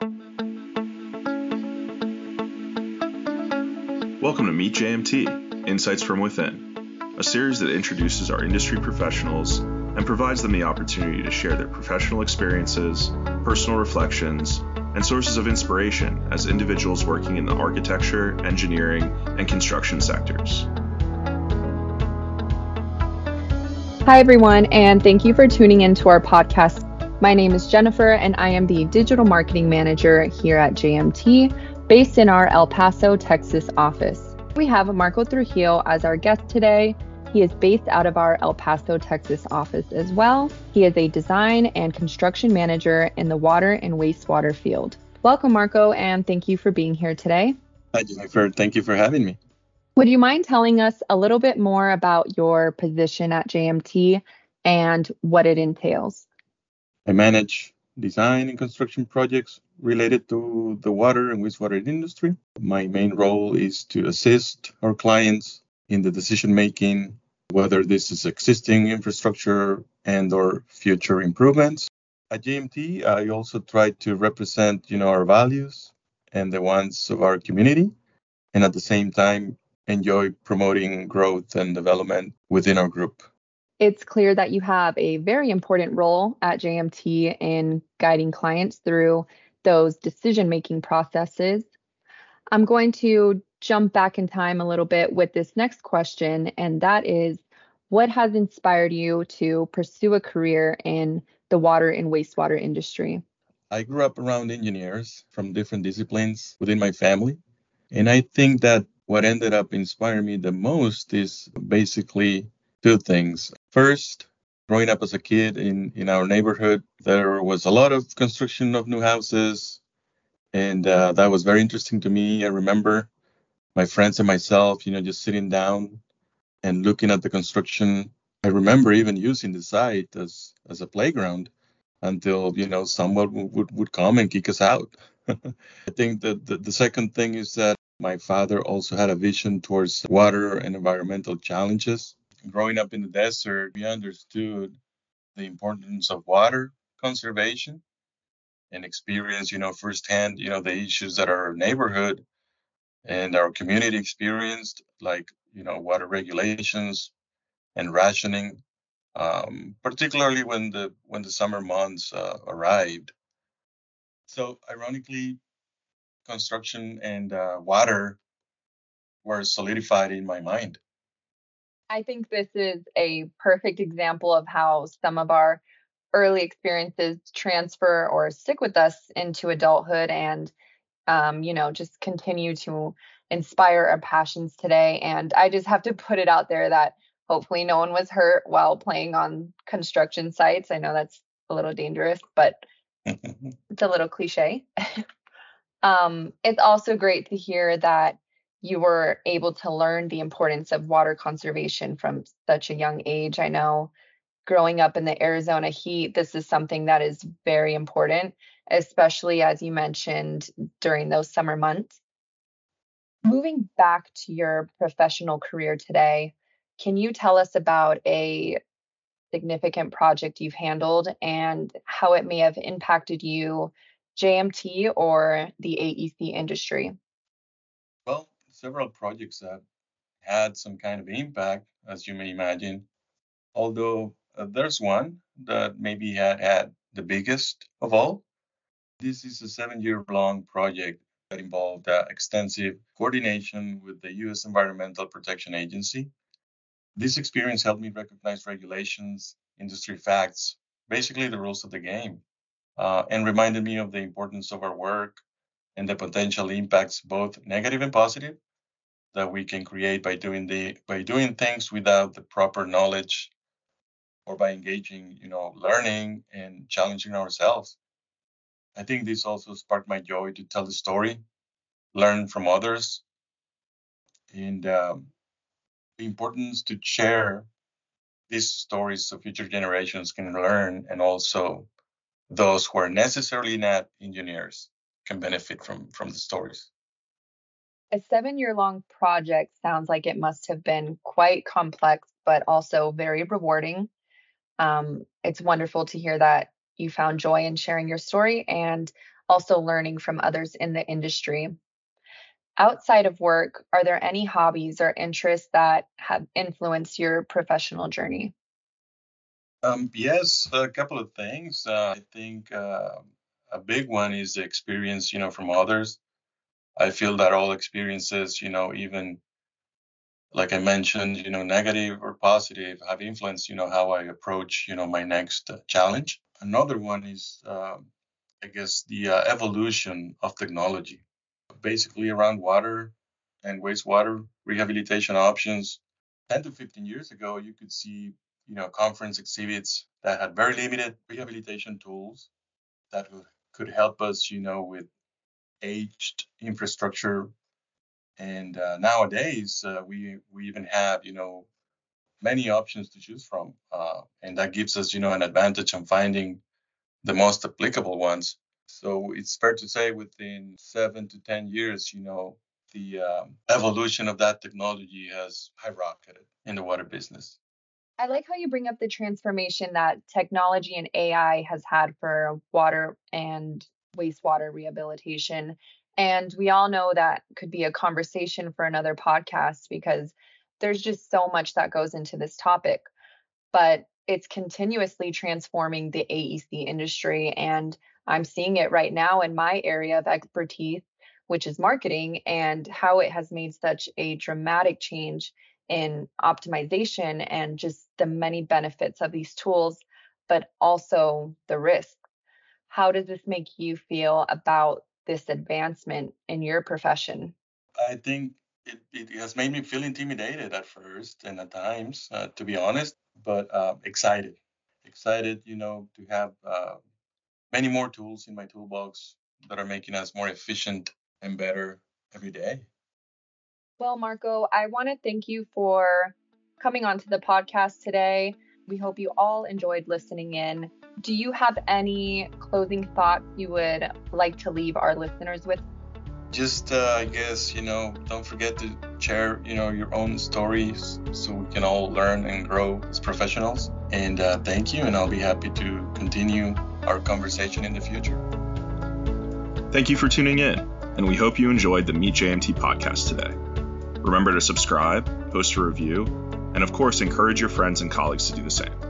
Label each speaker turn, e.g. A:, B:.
A: Welcome to Meet JMT Insights from Within, a series that introduces our industry professionals and provides them the opportunity to share their professional experiences, personal reflections, and sources of inspiration as individuals working in the architecture, engineering, and construction sectors.
B: Hi, everyone, and thank you for tuning into our podcast. My name is Jennifer, and I am the Digital Marketing Manager here at JMT, based in our El Paso, Texas office. We have Marco Trujillo as our guest today. He is based out of our El Paso, Texas office as well. He is a design and construction manager in the water and wastewater field. Welcome, Marco, and thank you for being here today.
C: Hi, Jennifer. Thank you for having me.
B: Would you mind telling us a little bit more about your position at JMT and what it entails?
C: I manage design and construction projects related to the water and wastewater industry. My main role is to assist our clients in the decision making, whether this is existing infrastructure and or future improvements. At JMT, I also try to represent, you know, our values and the ones of our community, and at the same time enjoy promoting growth and development within our group.
B: It's clear that you have a very important role at JMT in guiding clients through those decision making processes. I'm going to jump back in time a little bit with this next question, and that is what has inspired you to pursue a career in the water and wastewater industry?
C: I grew up around engineers from different disciplines within my family. And I think that what ended up inspiring me the most is basically two things. First, growing up as a kid in, in our neighborhood, there was a lot of construction of new houses. And uh, that was very interesting to me. I remember my friends and myself, you know, just sitting down and looking at the construction. I remember even using the site as as a playground until you know someone would would come and kick us out. I think that the, the second thing is that my father also had a vision towards water and environmental challenges. Growing up in the desert, we understood the importance of water conservation and experience, you know, firsthand, you know, the issues that our neighborhood and our community experienced, like you know water regulations and rationing, um, particularly when the when the summer months uh, arrived. So ironically, construction and uh, water were solidified in my mind.
B: I think this is a perfect example of how some of our early experiences transfer or stick with us into adulthood and um, you know just continue to inspire our passions today. And I just have to put it out there that hopefully no one was hurt while playing on construction sites. I know that's a little dangerous, but it's a little cliche. um, it's also great to hear that you were able to learn the importance of water conservation from such a young age. I know growing up in the Arizona heat, this is something that is very important, especially as you mentioned during those summer months. Moving back to your professional career today, can you tell us about a significant project you've handled and how it may have impacted you, JMT, or the AEC industry?
C: Several projects that had some kind of impact, as you may imagine. Although uh, there's one that maybe had had the biggest of all. This is a seven year long project that involved uh, extensive coordination with the U.S. Environmental Protection Agency. This experience helped me recognize regulations, industry facts, basically the rules of the game, uh, and reminded me of the importance of our work and the potential impacts, both negative and positive, that we can create by doing the by doing things without the proper knowledge or by engaging, you know, learning and challenging ourselves. I think this also sparked my joy to tell the story, learn from others, and um, the importance to share these stories so future generations can learn, and also those who are necessarily not engineers can benefit from from the stories.
B: A seven year long project sounds like it must have been quite complex, but also very rewarding. Um, it's wonderful to hear that you found joy in sharing your story. And also learning from others in the industry. Outside of work, are there any hobbies or interests that have influenced your professional journey?
C: Um, yes, a couple of things. Uh, I think uh, a big one is the experience, you know, from others. I feel that all experiences, you know, even like I mentioned, you know, negative or positive, have influenced, you know, how I approach, you know, my next uh, challenge. Another one is, uh, I guess, the uh, evolution of technology, basically around water and wastewater rehabilitation options. 10 to 15 years ago, you could see, you know, conference exhibits that had very limited rehabilitation tools that could help us, you know, with aged infrastructure. And uh, nowadays, uh, we we even have, you know, many options to choose from, uh, and that gives us, you know, an advantage on finding the most applicable ones. So it's fair to say within seven to ten years, you know, the um, evolution of that technology has skyrocketed in the water business.
B: I like how you bring up the transformation that technology and AI has had for water and wastewater rehabilitation. And we all know that could be a conversation for another podcast because there's just so much that goes into this topic. But it's continuously transforming the AEC industry. And I'm seeing it right now in my area of expertise, which is marketing, and how it has made such a dramatic change in optimization and just the many benefits of these tools, but also the risks. How does this make you feel about this advancement in your profession?
C: I think it, it has made me feel intimidated at first and at times, uh, to be honest, but uh, excited. Excited, you know, to have uh, many more tools in my toolbox that are making us more efficient and better every day.
B: Well, Marco, I want to thank you for coming onto the podcast today. We hope you all enjoyed listening in. Do you have any closing thoughts you would like to leave our listeners with?
C: Just, uh, I guess, you know, don't forget to share, you know, your own stories so we can all learn and grow as professionals. And uh, thank you, and I'll be happy to continue our conversation in the future.
A: Thank you for tuning in, and we hope you enjoyed the Meet JMT podcast today. Remember to subscribe, post a review, and of course, encourage your friends and colleagues to do the same.